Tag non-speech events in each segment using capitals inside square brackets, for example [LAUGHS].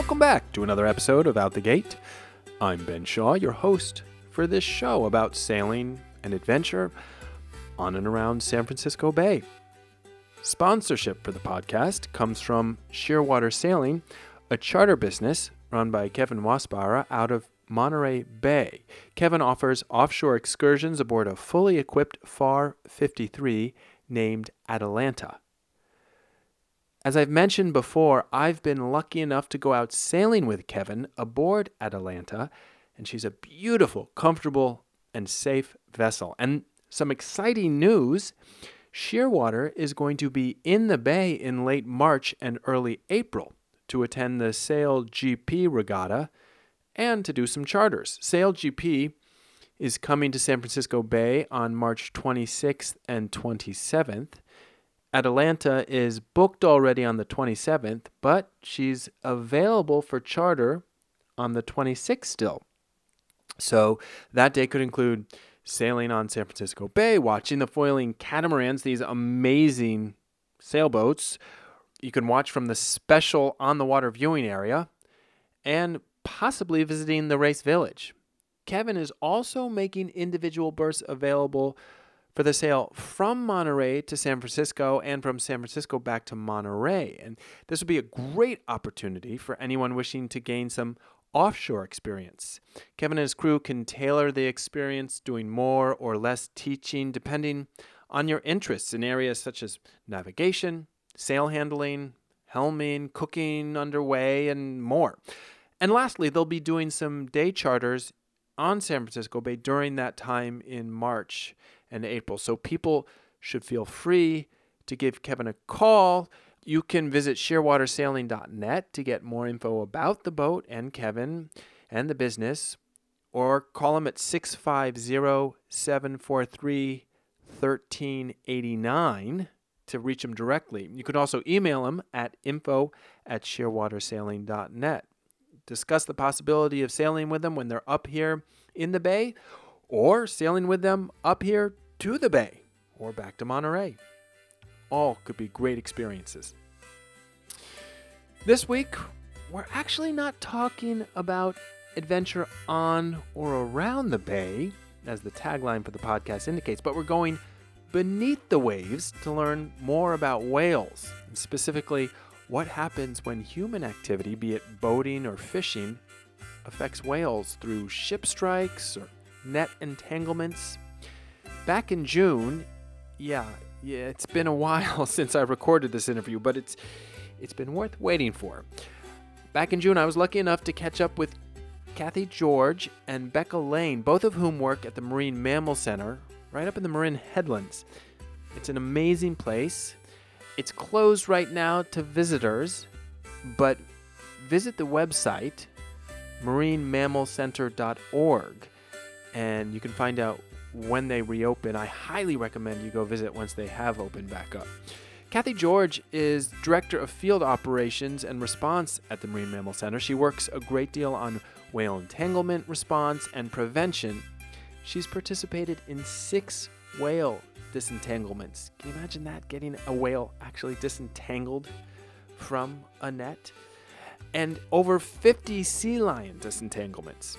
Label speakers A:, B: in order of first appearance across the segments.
A: Welcome back to another episode of Out the Gate. I'm Ben Shaw, your host for this show about sailing and adventure on and around San Francisco Bay. Sponsorship for the podcast comes from Shearwater Sailing, a charter business run by Kevin Wasbara out of Monterey Bay. Kevin offers offshore excursions aboard a fully equipped FAR 53 named Atalanta. As I've mentioned before, I've been lucky enough to go out sailing with Kevin aboard Atalanta, and she's a beautiful, comfortable, and safe vessel. And some exciting news Shearwater is going to be in the bay in late March and early April to attend the Sail GP regatta and to do some charters. Sail GP is coming to San Francisco Bay on March 26th and 27th. Atalanta is booked already on the 27th, but she's available for charter on the 26th still. So that day could include sailing on San Francisco Bay, watching the foiling catamarans, these amazing sailboats. You can watch from the special on the water viewing area and possibly visiting the race village. Kevin is also making individual berths available for the sail from Monterey to San Francisco and from San Francisco back to Monterey. And this would be a great opportunity for anyone wishing to gain some offshore experience. Kevin and his crew can tailor the experience, doing more or less teaching depending on your interests in areas such as navigation, sail handling, helming, cooking underway, and more. And lastly, they'll be doing some day charters on San Francisco Bay during that time in March and April. So people should feel free to give Kevin a call. You can visit shearwatersailing.net to get more info about the boat and Kevin and the business, or call him at 650 743 1389 to reach him directly. You can also email him at info at shearwatersailing.net discuss the possibility of sailing with them when they're up here in the bay or sailing with them up here to the bay or back to Monterey. All could be great experiences. This week, we're actually not talking about adventure on or around the bay, as the tagline for the podcast indicates, but we're going beneath the waves to learn more about whales, and specifically what happens when human activity, be it boating or fishing, affects whales through ship strikes or net entanglements. Back in June, yeah, yeah, it's been a while [LAUGHS] since I recorded this interview, but it's it's been worth waiting for. Back in June, I was lucky enough to catch up with Kathy George and Becca Lane, both of whom work at the Marine Mammal Center right up in the Marin Headlands. It's an amazing place. It's closed right now to visitors, but visit the website marinemammalcenter.org and you can find out when they reopen. I highly recommend you go visit once they have opened back up. Kathy George is Director of Field Operations and Response at the Marine Mammal Center. She works a great deal on whale entanglement response and prevention. She's participated in six whale disentanglements. Can you imagine that? Getting a whale actually disentangled from a net? And over 50 sea lion disentanglements.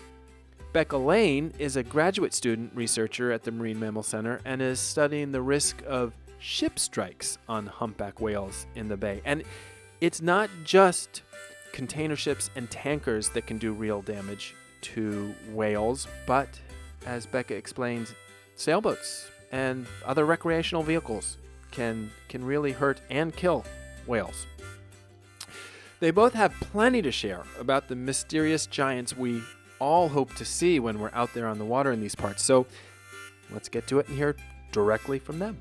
A: Becca Lane is a graduate student researcher at the Marine Mammal Center and is studying the risk of ship strikes on humpback whales in the bay. And it's not just container ships and tankers that can do real damage to whales, but as Becca explains, sailboats and other recreational vehicles can can really hurt and kill whales. They both have plenty to share about the mysterious giants we all hope to see when we're out there on the water in these parts. So let's get to it and hear directly from them.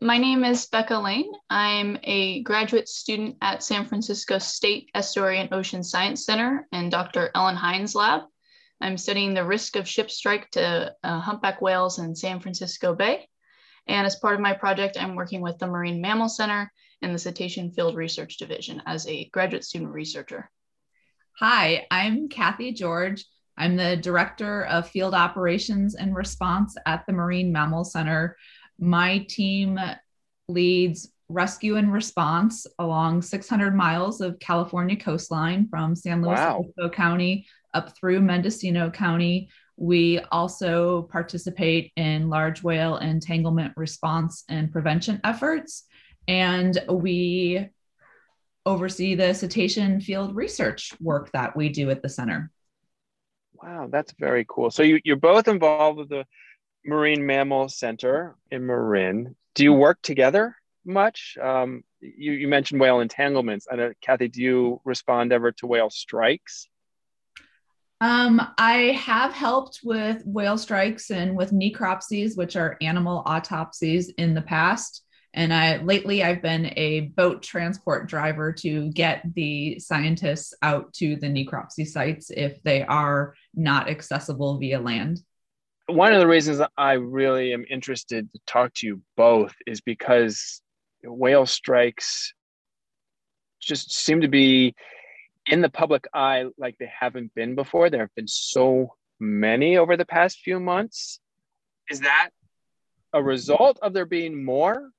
B: My name is Becca Lane. I'm a graduate student at San Francisco State Estuary Ocean Science Center and Dr. Ellen Hines Lab. I'm studying the risk of ship strike to uh, humpback whales in San Francisco Bay. And as part of my project, I'm working with the Marine Mammal Center and the Cetacean Field Research Division as a graduate student researcher.
C: Hi, I'm Kathy George. I'm the Director of Field Operations and Response at the Marine Mammal Center My team leads rescue and response along 600 miles of California coastline from San Luis wow. Obispo County up through Mendocino County. We also participate in large whale entanglement response and prevention efforts. And we oversee the cetacean field research work that we do at the center.
D: Wow, that's very cool. So you, you're both involved with the Marine Mammal Center in Marin. Do you work together much? Um, you, you mentioned whale entanglements. I know, Kathy, do you respond ever to whale strikes?
C: Um, I have helped with whale strikes and with necropsies, which are animal autopsies in the past. And I lately I've been a boat transport driver to get the scientists out to the necropsy sites if they are not accessible via land.
D: One of the reasons I really am interested to talk to you both is because whale strikes just seem to be in the public eye like they haven't been before. There have been so many over the past few months. Is that a result of there being more,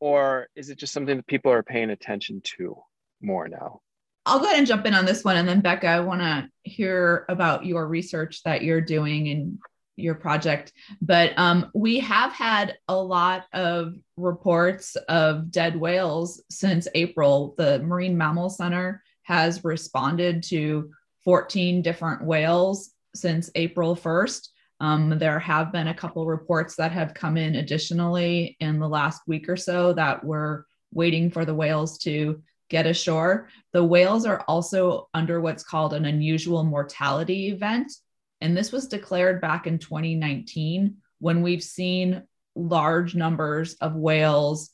D: or is it just something that people are paying attention to more now?
C: I'll go ahead and jump in on this one. And then, Becca, I want to hear about your research that you're doing and your project. But um, we have had a lot of reports of dead whales since April. The Marine Mammal Center has responded to 14 different whales since April 1st. Um, there have been a couple reports that have come in additionally in the last week or so that we're waiting for the whales to get ashore. The whales are also under what's called an unusual mortality event. And this was declared back in 2019 when we've seen large numbers of whales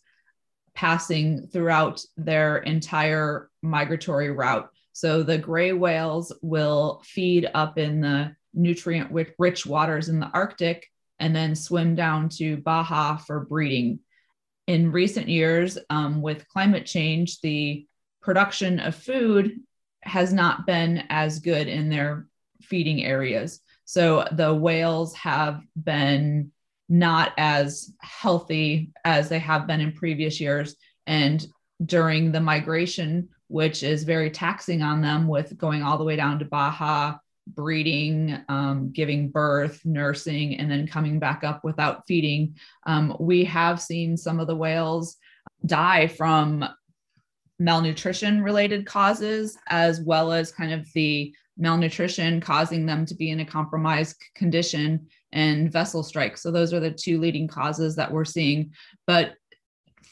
C: passing throughout their entire migratory route. So the gray whales will feed up in the nutrient rich waters in the Arctic and then swim down to Baja for breeding. In recent years, um, with climate change, the production of food has not been as good in their feeding areas. So the whales have been not as healthy as they have been in previous years. And during the migration, which is very taxing on them with going all the way down to Baja, breeding, um, giving birth, nursing, and then coming back up without feeding, um, we have seen some of the whales die from malnutrition related causes, as well as kind of the malnutrition causing them to be in a compromised condition and vessel strikes. So those are the two leading causes that we're seeing. But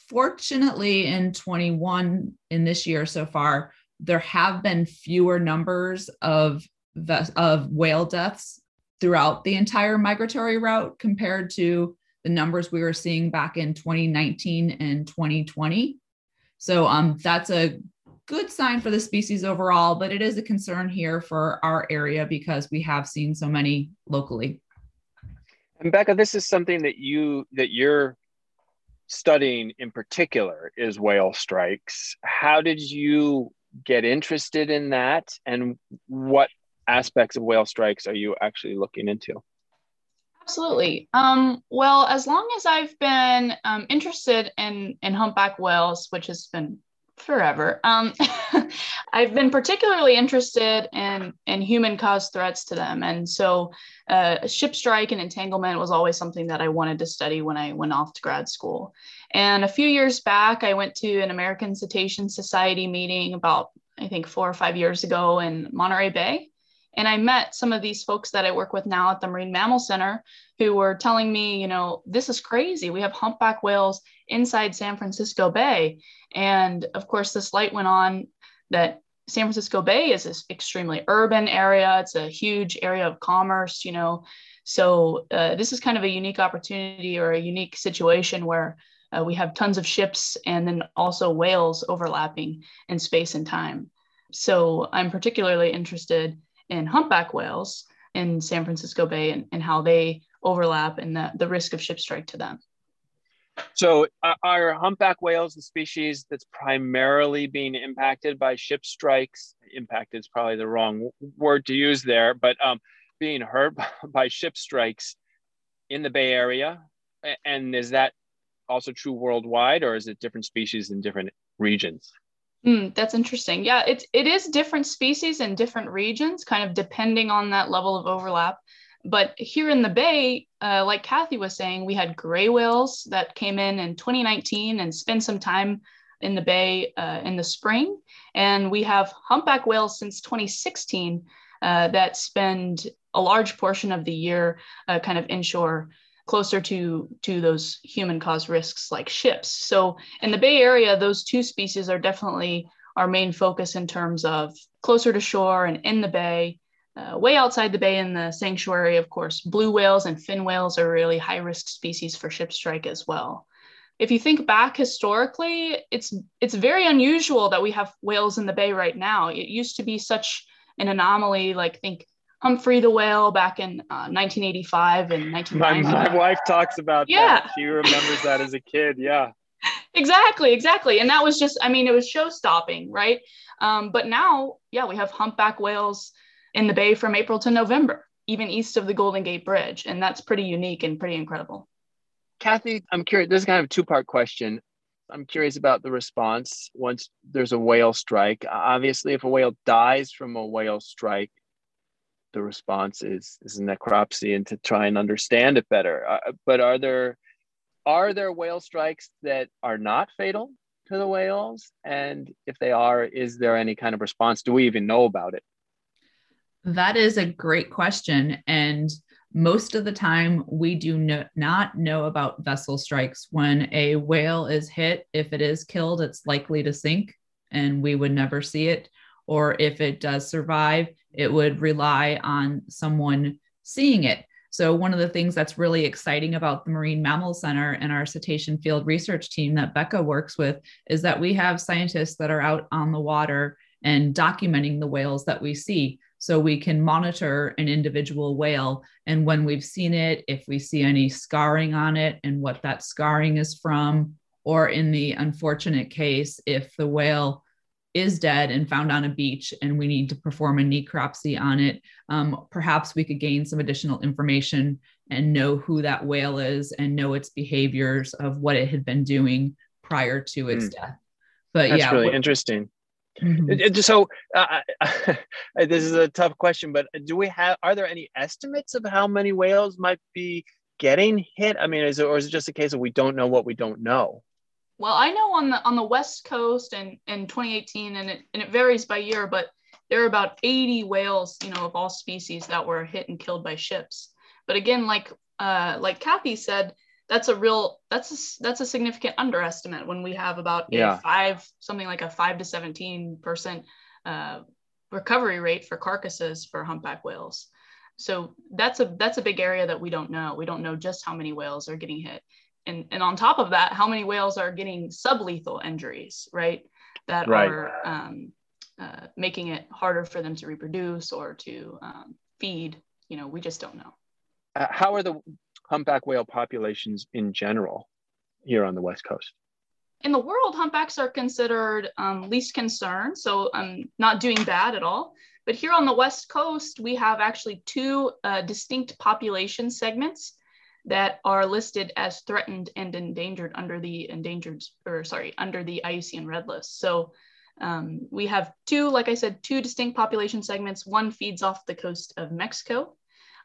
C: fortunately, in 21 in this year so far, there have been fewer numbers of of whale deaths throughout the entire migratory route compared to the numbers we were seeing back in 2019 and 2020. So um, that's a good sign for the species overall, but it is a concern here for our area because we have seen so many locally.
D: And Becca, this is something that you that you're studying in particular is whale strikes. How did you get interested in that and what aspects of whale strikes are you actually looking into?
B: Absolutely. Um, well, as long as I've been um, interested in in humpback whales, which has been forever. Um, [LAUGHS] I've been particularly interested in in human caused threats to them, and so uh, ship strike and entanglement was always something that I wanted to study when I went off to grad school. And a few years back, I went to an American Cetacean Society meeting about I think four or five years ago in Monterey Bay. And I met some of these folks that I work with now at the Marine Mammal Center who were telling me, you know, this is crazy. We have humpback whales inside San Francisco Bay. And of course, this light went on that San Francisco Bay is this extremely urban area. It's a huge area of commerce, you know. So uh, this is kind of a unique opportunity or a unique situation where uh, we have tons of ships and then also whales overlapping in space and time. So I'm particularly interested in humpback whales in San Francisco Bay and, and how they overlap and the, the risk of ship strike to them.
D: So, are humpback whales the species that's primarily being impacted by ship strikes? Impacted is probably the wrong word to use there, but um, being hurt [LAUGHS] by ship strikes in the Bay Area. And is that also true worldwide, or is it different species in different regions?
B: Mm, that's interesting. Yeah, it, it is different species in different regions, kind of depending on that level of overlap. But here in the Bay, uh, like Kathy was saying, we had gray whales that came in in 2019 and spent some time in the Bay uh, in the spring. And we have humpback whales since 2016 uh, that spend a large portion of the year uh, kind of inshore closer to to those human caused risks like ships. So in the bay area those two species are definitely our main focus in terms of closer to shore and in the bay uh, way outside the bay in the sanctuary of course. Blue whales and fin whales are really high risk species for ship strike as well. If you think back historically it's it's very unusual that we have whales in the bay right now. It used to be such an anomaly like think Humphrey the whale back in uh, 1985 and 1990.
D: My, my wife talks about
B: yeah.
D: that. She remembers that as a kid. Yeah. [LAUGHS]
B: exactly, exactly. And that was just, I mean, it was show stopping, right? Um, but now, yeah, we have humpback whales in the bay from April to November, even east of the Golden Gate Bridge. And that's pretty unique and pretty incredible.
D: Kathy, I'm curious. This is kind of a two part question. I'm curious about the response once there's a whale strike. Obviously, if a whale dies from a whale strike, the response is is necropsy and to try and understand it better. Uh, but are there are there whale strikes that are not fatal to the whales? And if they are, is there any kind of response? Do we even know about it?
C: That is a great question. And most of the time, we do no, not know about vessel strikes. When a whale is hit, if it is killed, it's likely to sink and we would never see it. Or if it does survive, it would rely on someone seeing it. So, one of the things that's really exciting about the Marine Mammal Center and our cetacean field research team that Becca works with is that we have scientists that are out on the water and documenting the whales that we see. So we can monitor an individual whale. And when we've seen it, if we see any scarring on it and what that scarring is from, or in the unfortunate case, if the whale is dead and found on a beach and we need to perform a necropsy on it, um, perhaps we could gain some additional information and know who that whale is and know its behaviors of what it had been doing prior to its mm. death. But
D: That's
C: yeah,
D: really interesting. Mm-hmm. So uh, [LAUGHS] this is a tough question, but do we have? Are there any estimates of how many whales might be getting hit? I mean, is it, or is it just a case of we don't know what we don't know?
B: Well, I know on the on the West Coast and in 2018, and it and it varies by year, but there are about 80 whales, you know, of all species that were hit and killed by ships. But again, like uh, like Kathy said, that's a real that's a, that's a significant underestimate when we have about yeah. five something like a five to 17 percent uh, recovery rate for carcasses for humpback whales. So that's a that's a big area that we don't know. We don't know just how many whales are getting hit and, and on top of that, how many whales are getting sublethal injuries, right? That right. are um, uh, making it harder for them to reproduce or to um, feed. You know, we just don't know.
D: Uh, how are the humpback whale populations in general here on the West Coast?
B: In the world, humpbacks are considered um, least concern, so um, not doing bad at all. But here on the West Coast, we have actually two uh, distinct population segments that are listed as threatened and endangered under the endangered or sorry under the IUCN Red List. So um, we have two, like I said, two distinct population segments. One feeds off the coast of Mexico,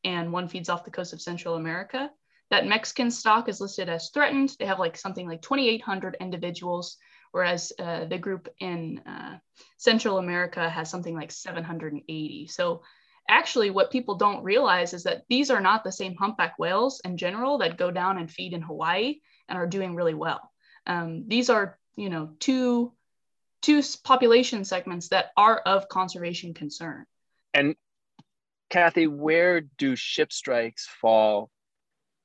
B: and one feeds off the coast of Central America. That Mexican stock is listed as threatened. They have like something like 2,800 individuals, whereas uh, the group in uh, Central America has something like 780. So actually what people don't realize is that these are not the same humpback whales in general that go down and feed in Hawaii and are doing really well. Um, these are, you know, two two population segments that are of conservation concern.
D: And Kathy, where do ship strikes fall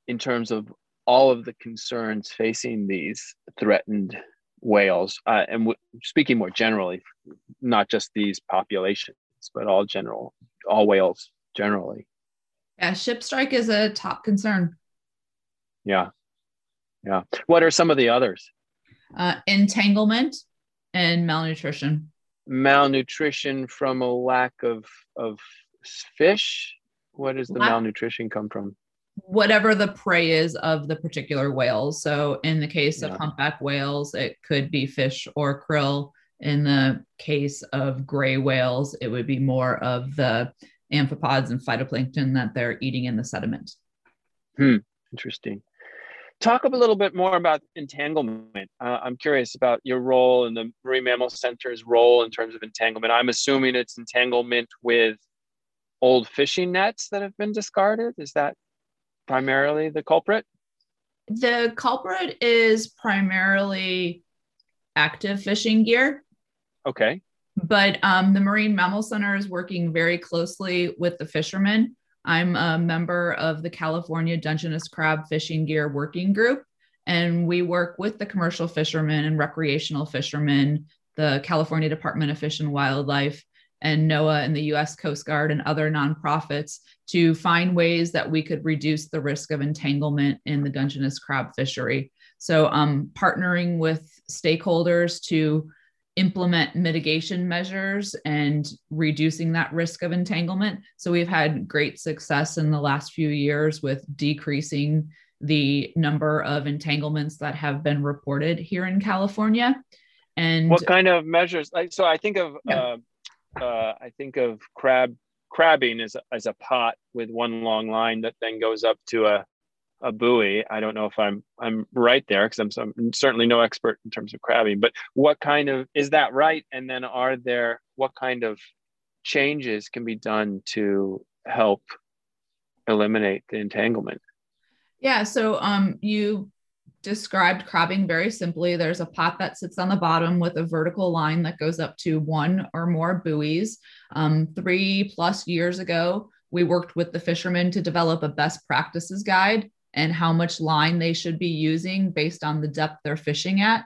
D: in terms of all of the concerns facing these threatened whales? Uh, and w- speaking more generally, not just these populations, but all general all whales generally.
C: Yeah, ship strike is a top concern.
D: Yeah. Yeah. What are some of the others?
C: Uh, entanglement and malnutrition.
D: Malnutrition from a lack of of fish. What does the lack, malnutrition come from?
C: whatever the prey is of the particular whales. So in the case of
D: Yeah.
C: humpback whales, it could be fish or krill. In the case of gray whales, it would be more of the amphipods and phytoplankton that they're eating in the sediment.
D: Interesting. Talk a little bit more about entanglement. Uh, I'm curious about your role and the Marine Mammal Center's role in terms of entanglement. I'm assuming it's entanglement with old fishing nets that have been discarded. Is that primarily the culprit?
C: The culprit is primarily active fishing gear,
D: Okay.
C: but um, the Marine Mammal Center is working very closely with the fishermen. I'm a member of the California Dungeness Crab Fishing Gear Working Group, and we work with the commercial fishermen and recreational fishermen, the California Department of Fish and Wildlife, and NOAA and the US Coast Guard and other nonprofits to find ways that we could reduce the risk of entanglement in the Dungeness crab fishery. So, um, partnering with stakeholders to implement mitigation measures and reducing that risk of entanglement. So we've had great success in the last few years with decreasing the number of entanglements that have been reported here in California. And
D: What kind of measures? Like, so I think of,
C: Yeah.
D: uh, uh, I think of crab crabbing as a, as a pot with one long line that then goes up to a a buoy. I don't know if I'm I'm right there because I'm, I'm certainly no expert in terms of crabbing. But what kind of is that right? And then are there what kind of changes can be done to help eliminate the entanglement?
C: Yeah, so um, you described crabbing very simply. There's a pot that sits on the bottom with a vertical line that goes up to one or more buoys. Um, three plus years ago, we worked with the fishermen to develop a best practices guide and how much line they should be using based on the depth they're fishing at.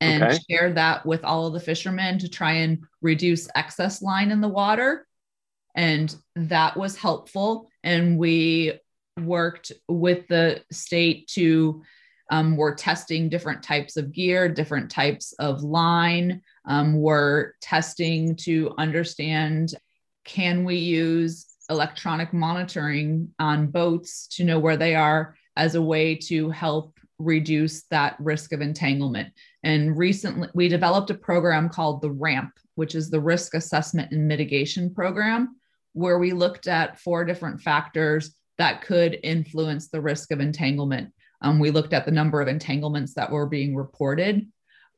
C: And
D: Okay.
C: shared that with all of the fishermen to try and reduce excess line in the water. And that was helpful. And we worked with the state to um, we're testing different types of gear different types of line um, we're testing to understand can we use electronic monitoring on boats to know where they are as a way to help reduce that risk of entanglement and recently we developed a program called the ramp which is the risk assessment and mitigation program where we looked at four different factors that could influence the risk of entanglement. Um, we looked at the number of entanglements that were being reported.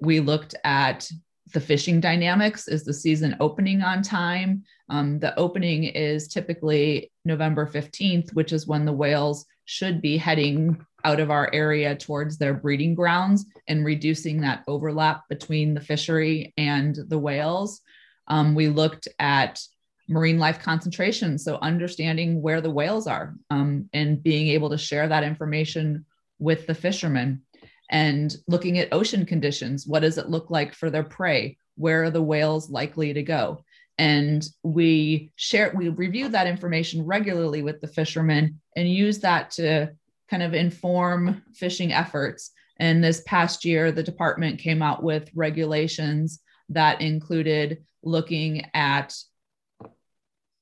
C: We looked at the fishing dynamics. Is the season opening on time? Um, the opening is typically November 15th, which is when the whales should be heading out of our area towards their breeding grounds and reducing that overlap between the fishery and the whales. Um, we looked at marine life concentration. So understanding where the whales are um, and being able to share that information with the fishermen and looking at ocean conditions. What does it look like for their prey? Where are the whales likely to go? And we share, we review that information regularly with the fishermen and use that to kind of inform fishing efforts. And this past year, the department came out with regulations that included looking at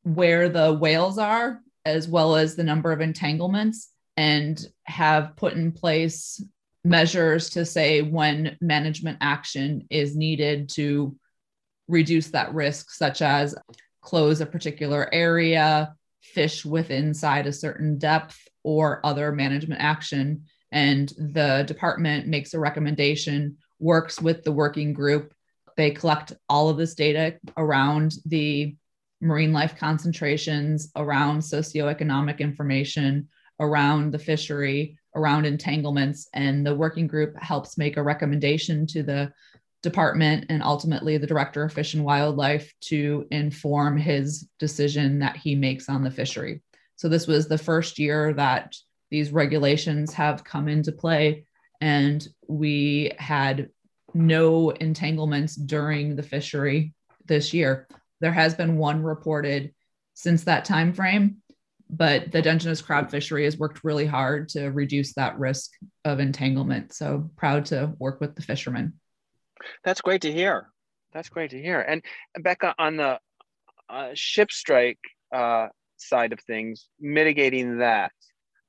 C: where the whales are, as well as the number of entanglements, and have put in place measures to say when management action is needed to reduce that risk, such as close a particular area, fish with inside a certain depth, or other management action. And the department makes a recommendation, works with the working group. They collect all of this data around the marine life concentrations, around socioeconomic information, around the fishery, around entanglements. And the working group helps make a recommendation to the department and ultimately the director of fish and wildlife to inform his decision that he makes on the fishery. So this was the first year that these regulations have come into play and we had no entanglements during the fishery this year. There has been one reported since that time frame, but the Dungeness crab fishery has worked really hard to reduce that risk of entanglement. So proud to work with the fishermen.
D: That's great to hear. That's great to hear. And Becca, on the uh, ship strike uh, side of things, mitigating that,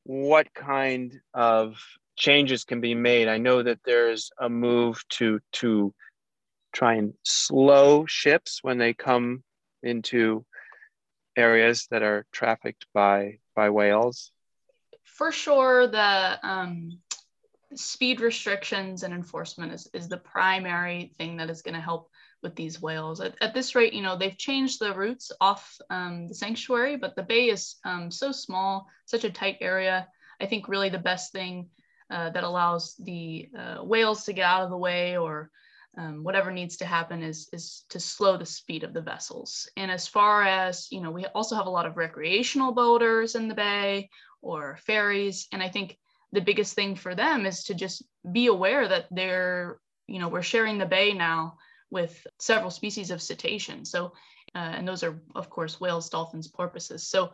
D: what kind of changes can be made. I know that there's a move to to try and slow ships when they come into areas that are trafficked by by whales.
B: For sure, the um, speed restrictions and enforcement is, is the primary thing that is going to help with these whales. At, at, this rate, you know, they've changed the routes off um, the sanctuary, but the bay is um, so small, such a tight area. I think really the best thing uh, that allows the uh, whales to get out of the way or um, whatever needs to happen is, is to slow the speed of the vessels. And as far as, you know, we also have a lot of recreational boaters in the bay or ferries. And I think the biggest thing for them is to just be aware that they're, you know, we're sharing the bay now with several species of cetacean. So, uh, and those are, of course, whales, dolphins, porpoises. So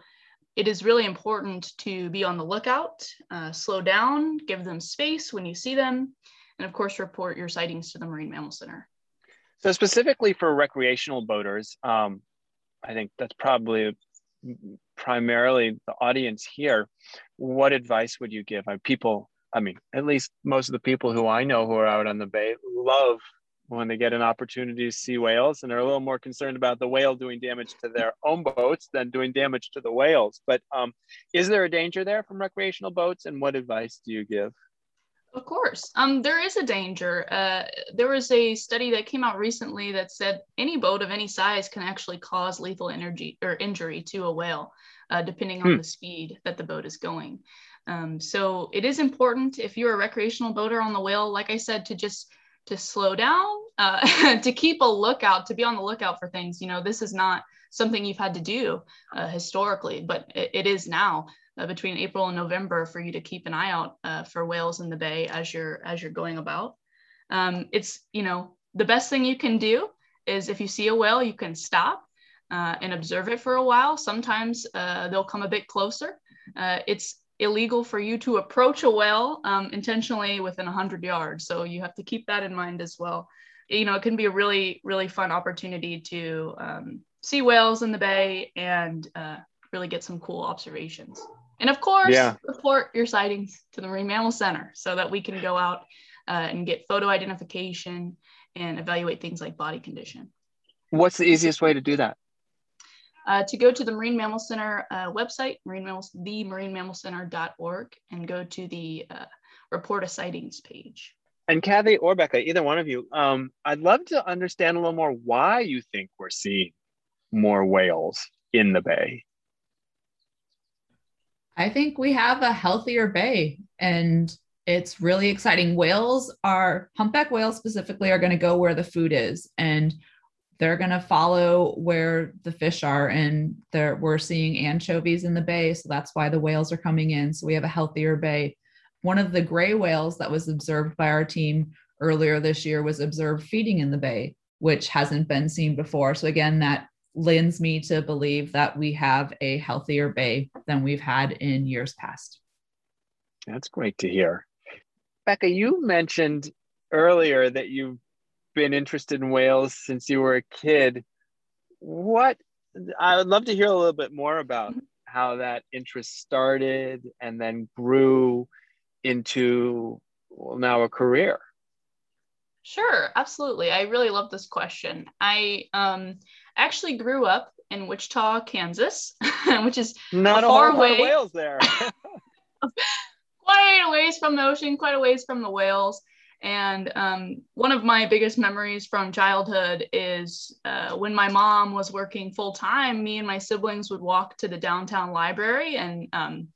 B: it is really important to be on the lookout, uh, slow down, give them space when you see them, and of course, report your sightings to the Marine Mammal Center.
D: So specifically for recreational boaters, um, I think that's probably primarily the audience here. What advice would you give? I, People, I mean, at least most of the people who I know who are out on the bay love when they get an opportunity to see whales and are a little more concerned about the whale doing damage to their own boats than doing damage to the whales. But um, is there a danger there from recreational boats and what advice do you give?
B: Of course, um, there is a danger. Uh, there was a study that came out recently that said any boat of any size can actually cause lethal energy or injury to a whale, uh, depending on hmm. the speed that the boat is going. Um, so it is important if you're a recreational boater on the whale, like I said, to just to slow down, uh, [LAUGHS] to keep a lookout, to be on the lookout for things. You know, this is not something you've had to do uh, historically, but it, it is now uh, between April and November for you to keep an eye out uh, for whales in the bay as you're as you're going about. Um, it's you know the best thing you can do is if you see a whale, you can stop uh, and observe it for a while. Sometimes uh, they'll come a bit closer. it's illegal for you to approach a whale um, intentionally within 100 yards. So you have to keep that in mind as well. You know, it can be a really, really fun opportunity to um, see whales in the bay and uh, really get some cool observations. And of course, yeah. report your sightings to the Marine Mammal Center so that we can go out uh, and get photo identification and evaluate things like body condition.
D: What's the easiest way to do that?
B: uh, to go to the Marine Mammal Center uh, website, Marine Mammals, the themarinemammalcenter.org, and go to the uh, report a sightings page.
D: And Kathy or Becca, either one of you, um, I'd love to understand a little more why you think we're seeing more whales in the bay.
C: I think we have a healthier bay and it's really exciting. Whales are, humpback whales specifically, are going to go where the food is. And they're going to follow where the fish are and we're seeing anchovies in the bay so that's why the whales are coming in so we have a healthier bay one of the gray whales that was observed by our team earlier this year was observed feeding in the bay which hasn't been seen before so again that lends me to believe that we have a healthier bay than we've had in years past
D: that's great to hear becca you mentioned earlier that you've been interested in whales since you were a kid. What I would love to hear a little bit more about how that interest started and then grew into well now a career.
B: Sure, absolutely. I really love this question. I um, actually grew up in Wichita, Kansas, [LAUGHS] which is
D: not a, far away. whales there. [LAUGHS] [LAUGHS]
B: quite a ways from the ocean, quite a ways from the whales. And um, one of my biggest memories from childhood is uh, when my mom was working full time, me and my siblings would walk to the downtown library and um,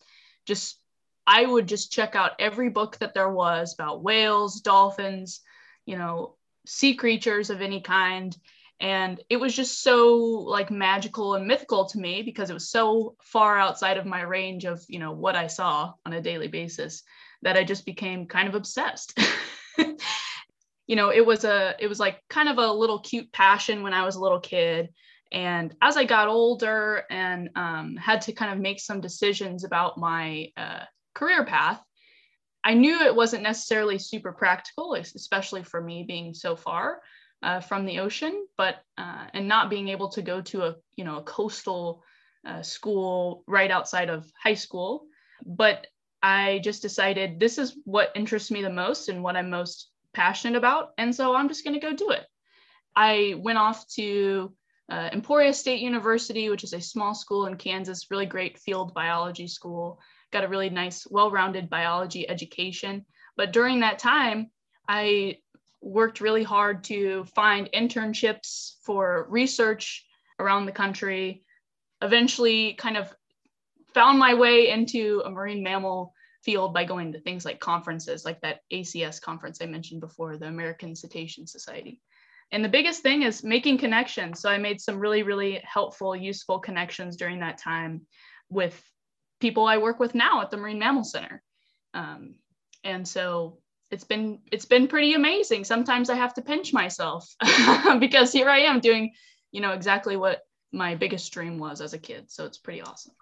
B: just, I would just check out every book that there was about whales, dolphins, you know, sea creatures of any kind. And it was just so like magical and mythical to me because it was so far outside of my range of, you know, what I saw on a daily basis that I just became kind of obsessed. [LAUGHS] you know, it was a it was like kind of a little cute passion when I was a little kid. And as I got older and um, had to kind of make some decisions about my uh, career path, I knew it wasn't necessarily super practical, especially for me being so far uh, from the ocean, but uh, and not being able to go to a you know a coastal uh, school right outside of high school. But I just decided this is what interests me the most and what I'm most passionate about. And so I'm just going to go do it. I went off to uh, Emporia State University, which is a small school in Kansas, really great field biology school. Got a really nice, well rounded biology education. But during that time, I worked really hard to find internships for research around the country. Eventually, kind of found my way into a marine mammal field by going to things like conferences, like that ACS conference I mentioned before, the American Cetacean Society. And the biggest thing is making connections. So I made some really, really helpful, useful connections during that time with people I work with now at the Marine Mammal Center. Um, and so it's been it's been pretty amazing. Sometimes I have to pinch myself [LAUGHS] because here I am doing, you know, exactly what my biggest dream was as a kid. So it's pretty awesome.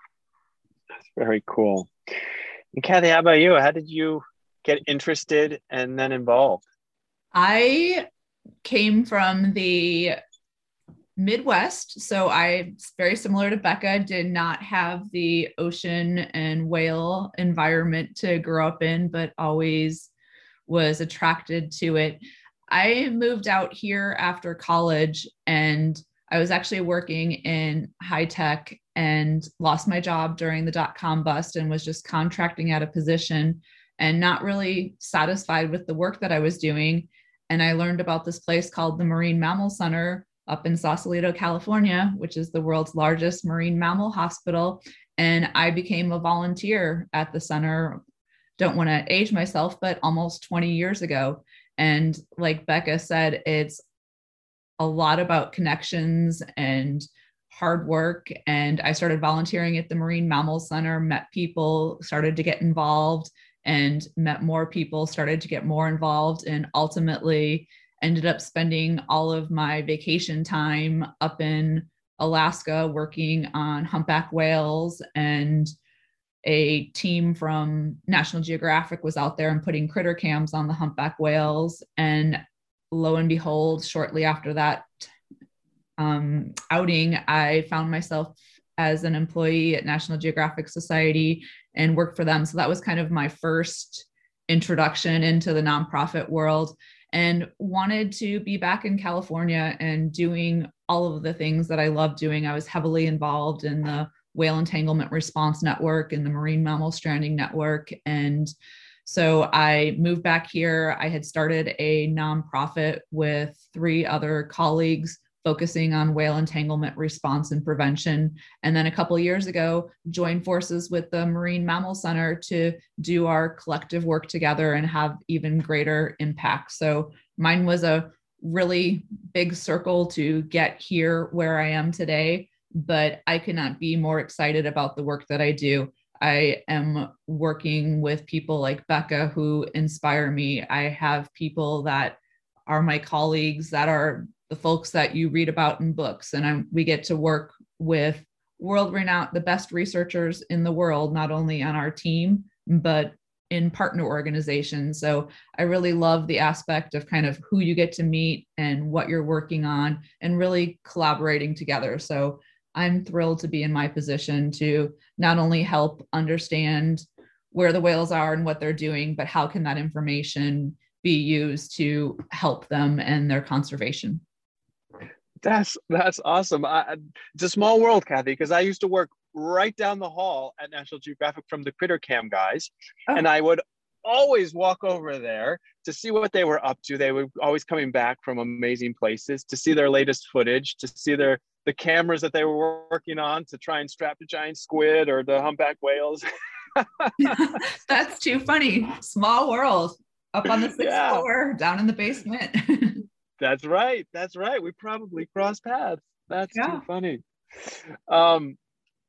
D: That's very cool. And Kathy, how about you? How did you get interested and then involved?
C: I came from the Midwest. So I, very similar to Becca, did not have the ocean and whale environment to grow up in, but always was attracted to it. I moved out here after college and I was actually working in high tech and lost my job during the dot com bust and was just contracting at a position and not really satisfied with the work that I was doing. And I learned about this place called the Marine Mammal Center up in Sausalito, California, which is the world's largest marine mammal hospital. And I became a volunteer at the center. Don't want to age myself, but almost 20 years ago. And like Becca said, it's a lot about connections and hard work. And I started volunteering at the Marine Mammal Center, met people, started to get involved, and met more people, started to get more involved, and ultimately ended up spending all of my vacation time up in Alaska working on humpback whales and a team from National Geographic was out there and putting critter cams on the humpback whales and lo and behold, shortly after that um, outing, I found myself as an employee at National Geographic Society and worked for them. So that was kind of my first introduction into the nonprofit world and wanted to be back in California and doing all of the things that I love doing. I was heavily involved in the Whale Entanglement Response Network and the Marine Mammal Stranding Network. And so I moved back here. I had started a nonprofit with three other colleagues focusing on whale entanglement response and prevention. And then a couple years ago, joined forces with the Marine Mammal Center to do our collective work together and have even greater impact. So mine was a really big circle to get here where I am today, but I could not be more excited about the work that I do. I am working with people like Becca who inspire me. I have people that are my colleagues that are the folks that you read about in books. And I'm, we get to work with world renowned, the best researchers in the world, not only on our team, but in partner organizations. So I really love the aspect of kind of who you get to meet and what you're working on and really collaborating together. So I'm thrilled to be in my position to not only help understand where the whales are and what they're doing, but how can that information be used to help them and their conservation.
D: That's that's awesome. I, it's a small world, Kathy, because I used to work right down the hall at National Geographic from the Critter Cam guys, oh. and I would always walk over there to see what they were up to. They were always coming back from amazing places to see their latest footage, to see their the cameras that they were working on to try and strap the giant squid or the humpback whales. [LAUGHS] [LAUGHS]
C: That's too funny. Small world. Up on the sixth yeah. floor, down in the basement. [LAUGHS]
D: That's right. That's right. We probably crossed paths. That's yeah. too funny. Um,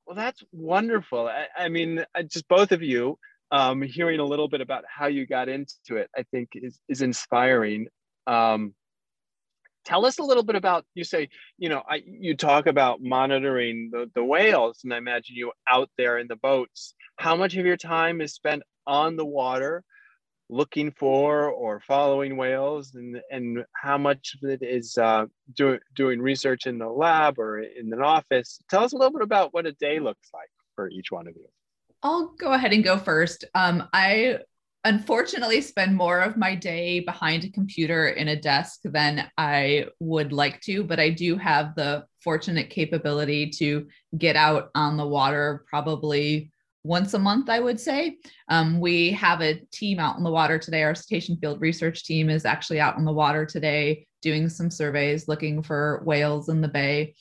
D: well, that's wonderful. I, I mean, just both of you um, hearing a little bit about how you got into it, I think is, is inspiring. Um, tell us a little bit about you say you know I, you talk about monitoring the, the whales and i imagine you out there in the boats. How much of your time is spent on the water looking for or following whales? And and how much of it is uh, doing doing research in the lab or in an office? Tell us a little bit about what a day looks like for each one of you.
C: I'll go ahead and go first. Um, I unfortunately spend more of my day behind a computer in a desk than I would like to, but I do have the fortunate capability to get out on the water probably once a month, I would say. Um, we have a team out in the water today. Our cetacean field research team is actually out in the water today doing some surveys looking for whales in the bay.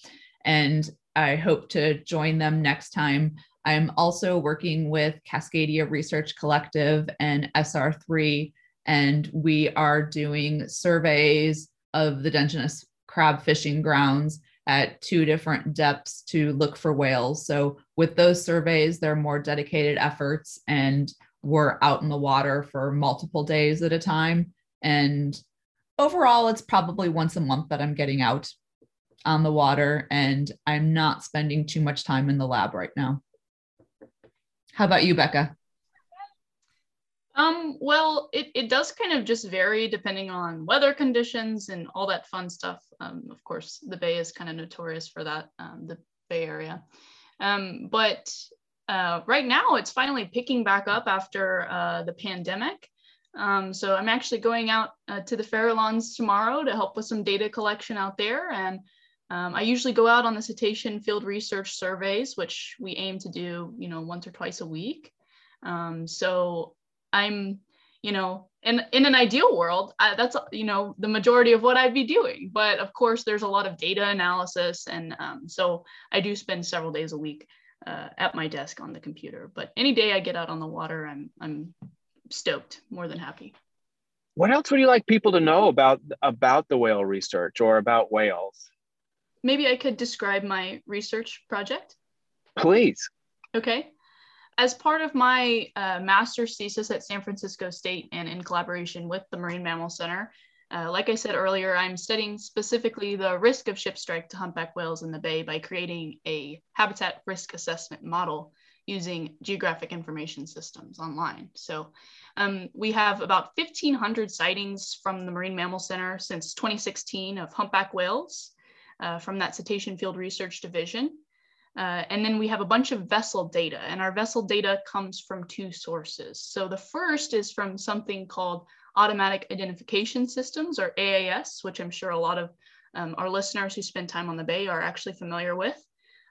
C: And I hope to join them next time. I'm also working with Cascadia Research Collective and SR3, and we are doing surveys of the Dungeness crab fishing grounds at two different depths to look for whales. So, with those surveys, they're more dedicated efforts, and we're out in the water for multiple days at a time. And overall, it's probably once a month that I'm getting out on the water, and I'm not spending too much time in the lab right now. How about you, Becca?
B: Um, well, it, it does kind of just vary depending on weather conditions and all that fun stuff. Um, of course, the Bay is kind of notorious for that, um, the Bay Area. Um, but uh, right now, it's finally picking back up after uh, the pandemic. Um, so I'm actually going out uh, to the Farallones tomorrow to help with some data collection out there. And um, I usually go out on the cetacean field research surveys, which we aim to do, you know, once or twice a week. Um, so I'm, you know, in in an ideal world, I, that's you know the majority of what I'd be doing. But of course, there's a lot of data analysis, and um, so I do spend several days a week uh, at my desk on the computer. But any day I get out on the water, I'm I'm stoked, more than happy.
D: What else would you like people to know about about the whale research or about whales?
B: Maybe I could describe my research project.
D: Please.
B: Okay. As part of my uh, master's thesis at San Francisco State and in collaboration with the Marine Mammal Center, uh, like I said earlier, I'm studying specifically the risk of ship strike to humpback whales in the bay by creating a habitat risk assessment model using geographic information systems online. So um, we have about 1,500 sightings from the Marine Mammal Center since 2016 of humpback whales uh, from that cetacean field research division. Uh, and then we have a bunch of vessel data, and our vessel data comes from two sources. So the first is from something called Automatic Identification Systems, or AIS, which I'm sure a lot of um, our listeners who spend time on the Bay are actually familiar with.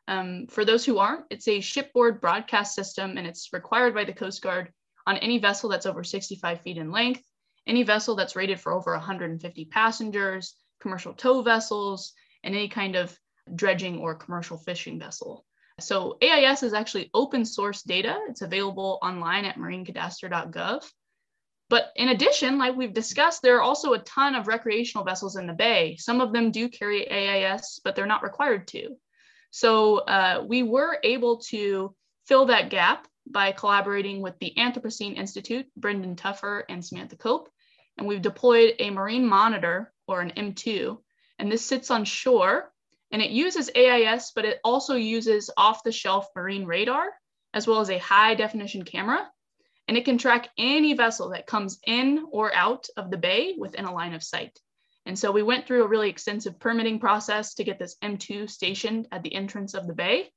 B: Um, for those who aren't, it's a shipboard broadcast system, and it's required by the Coast Guard on any vessel that's over 65 feet in length, any vessel that's rated for over 150 passengers, commercial tow vessels, and any kind of dredging or commercial fishing vessel. So AIS is actually open source data. It's available online at marinecadastre.gov. But in addition, like we've discussed, there are also a ton of recreational vessels in the bay. Some of them do carry AIS, but they're not required to. So uh, we were able to fill that gap by collaborating with the Anthropocene Institute, Brendan Tuffer and Samantha Cope. And we've deployed a marine monitor or an M2. And this sits on shore and it uses AIS, but it also uses off the shelf marine radar, as well as a high definition camera. And it can track any vessel that comes in or out of the bay within a line of sight. And so we went through a really extensive permitting process to get this M2 stationed at the entrance of the bay.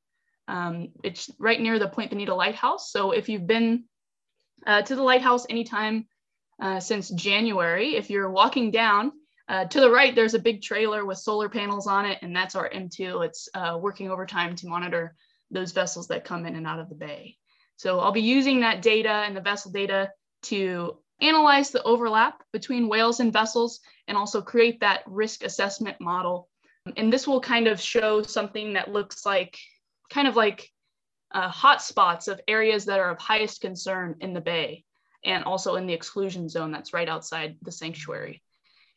B: Um, it's right near the Point Bonita Lighthouse. So if you've been uh, to the lighthouse anytime uh, since January, if you're walking down, uh, to the right, there's a big trailer with solar panels on it, and that's our M2. It's uh, working overtime to monitor those vessels that come in and out of the bay. So I'll be using that data and the vessel data to analyze the overlap between whales and vessels and also create that risk assessment model. And this will kind of show something that looks like kind of like uh, hotspots of areas that are of highest concern in the bay and also in the exclusion zone that's right outside the sanctuary.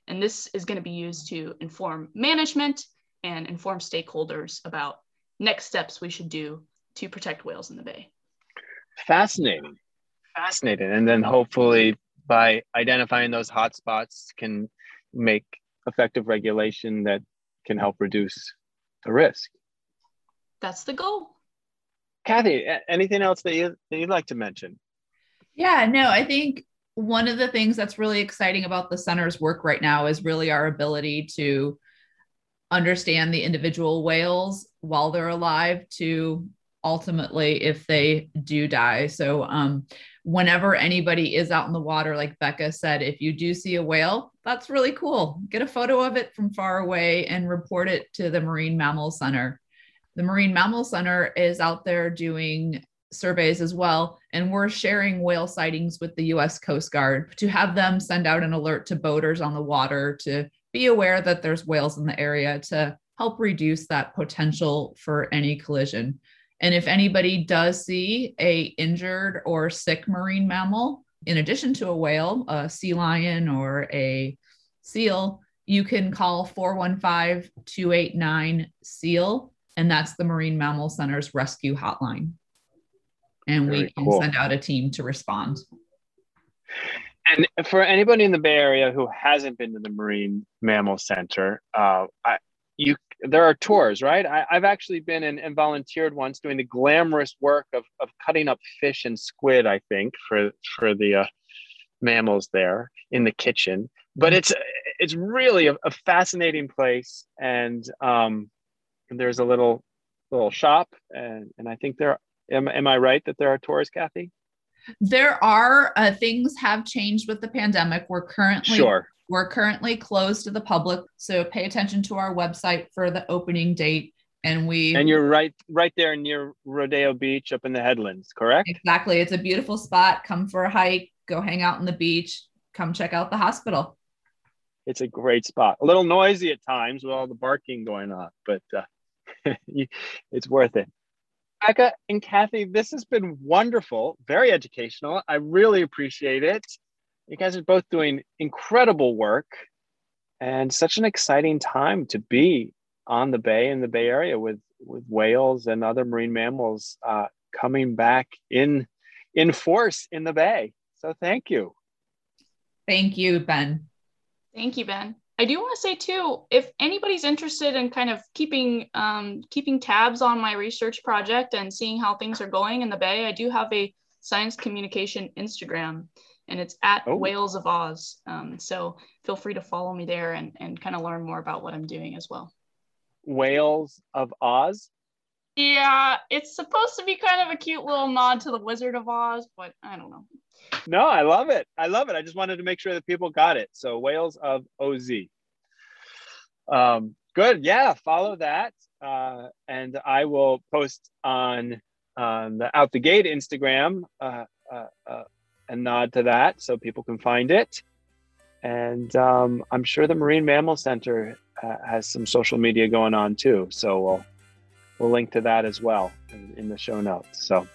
B: And this is going to be used to inform management and inform stakeholders about next steps we should do to protect whales in the bay.
D: Fascinating. Fascinating. And then hopefully by identifying those hotspots can make effective regulation that can help reduce the risk.
B: That's the goal.
D: Kathy, anything else that you that you'd like to mention?
C: Yeah, no, I think one of the things that's really exciting about the center's work right now is really our ability to understand the individual whales while they're alive to ultimately if they do die. So, um, whenever anybody is out in the water, like Becca said, if you do see a whale, that's really cool. Get a photo of it from far away and report it to the Marine Mammal Center. The Marine Mammal Center is out there doing surveys as well. And we're sharing whale sightings with the US Coast Guard to have them send out an alert to boaters on the water to be aware that there's whales in the area to help reduce that potential for any collision. And if anybody does see a injured or sick marine mammal, in addition to a whale, a sea lion or a seal, you can call 415 289 SEAL, and that's the Marine Mammal Center's rescue hotline and Very we can cool. send out a team to respond.
D: And for anybody in the Bay Area who hasn't been to the Marine Mammal Center, uh, I, you there are tours, right? I, have actually been and, and, volunteered once doing the glamorous work of, of cutting up fish and squid. I think for for the uh, mammals there in the kitchen, but it's it's really a, a fascinating place, and um, there's a little little shop, and and I think there Am, am I right that there are tours, Kathy?
C: There are uh, things have changed with the pandemic. We're currently
D: sure.
C: we're currently closed to the public, so pay attention to our website for the opening date. And we
D: and you're right right there near Rodeo Beach up in the headlands, correct?
C: Exactly. It's a beautiful spot. Come for a hike, go hang out on the beach, come check out the hospital.
D: It's a great spot. A little noisy at times with all the barking going on, but uh, [LAUGHS] it's worth it. Becca and Kathy, this has been wonderful, very educational. I really appreciate it. You guys are both doing incredible work and such an exciting time to be on the bay in the Bay Area with, with whales and other marine mammals uh, coming back in in force in the bay. So thank you.
C: Thank you, Ben.
B: Thank you, Ben. I do want to say too, if anybody's interested in kind of keeping um, keeping tabs on my research project and seeing how things are going in the Bay, I do have a science communication Instagram, and it's at oh. Whales of Oz. Um, so feel free to follow me there and and kind of learn more about what I'm doing as well.
D: Whales of Oz.
B: Yeah, it's supposed to be kind of a cute little nod to the Wizard of Oz, but I don't know.
D: No, I love it. I love it. I just wanted to make sure that people got it. So Whales of OZ. Um, good. Yeah, follow that. Uh, and I will post on on the Out the Gate Instagram uh, uh, uh, a nod to that so people can find it. And um, I'm sure the Marine Mammal Center uh, has some social media going on too. So we'll we'll link to that as well in, in the show notes. So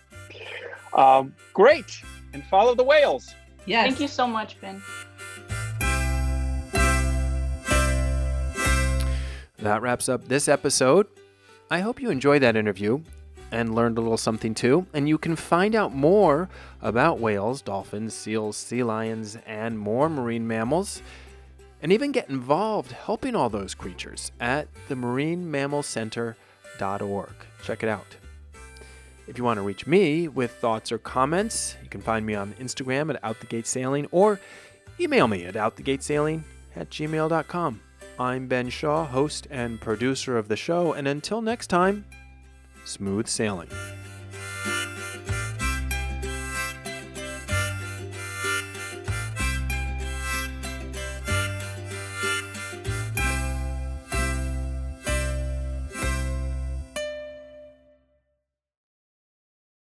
D: um, great and follow the whales.
B: Yes. Thank you so much, Ben.
D: That wraps up this episode. I hope you enjoyed that interview and learned a little something too. And you can find out more about whales, dolphins, seals, sea lions, and more marine mammals, and even get involved helping all those creatures at the Check it out. If you want to reach me with thoughts or comments, you can find me on Instagram at OutTheGateSailing or email me at OutTheGateSailing at gmail.com. I'm Ben Shaw, host and producer of the show, and until next time, smooth sailing.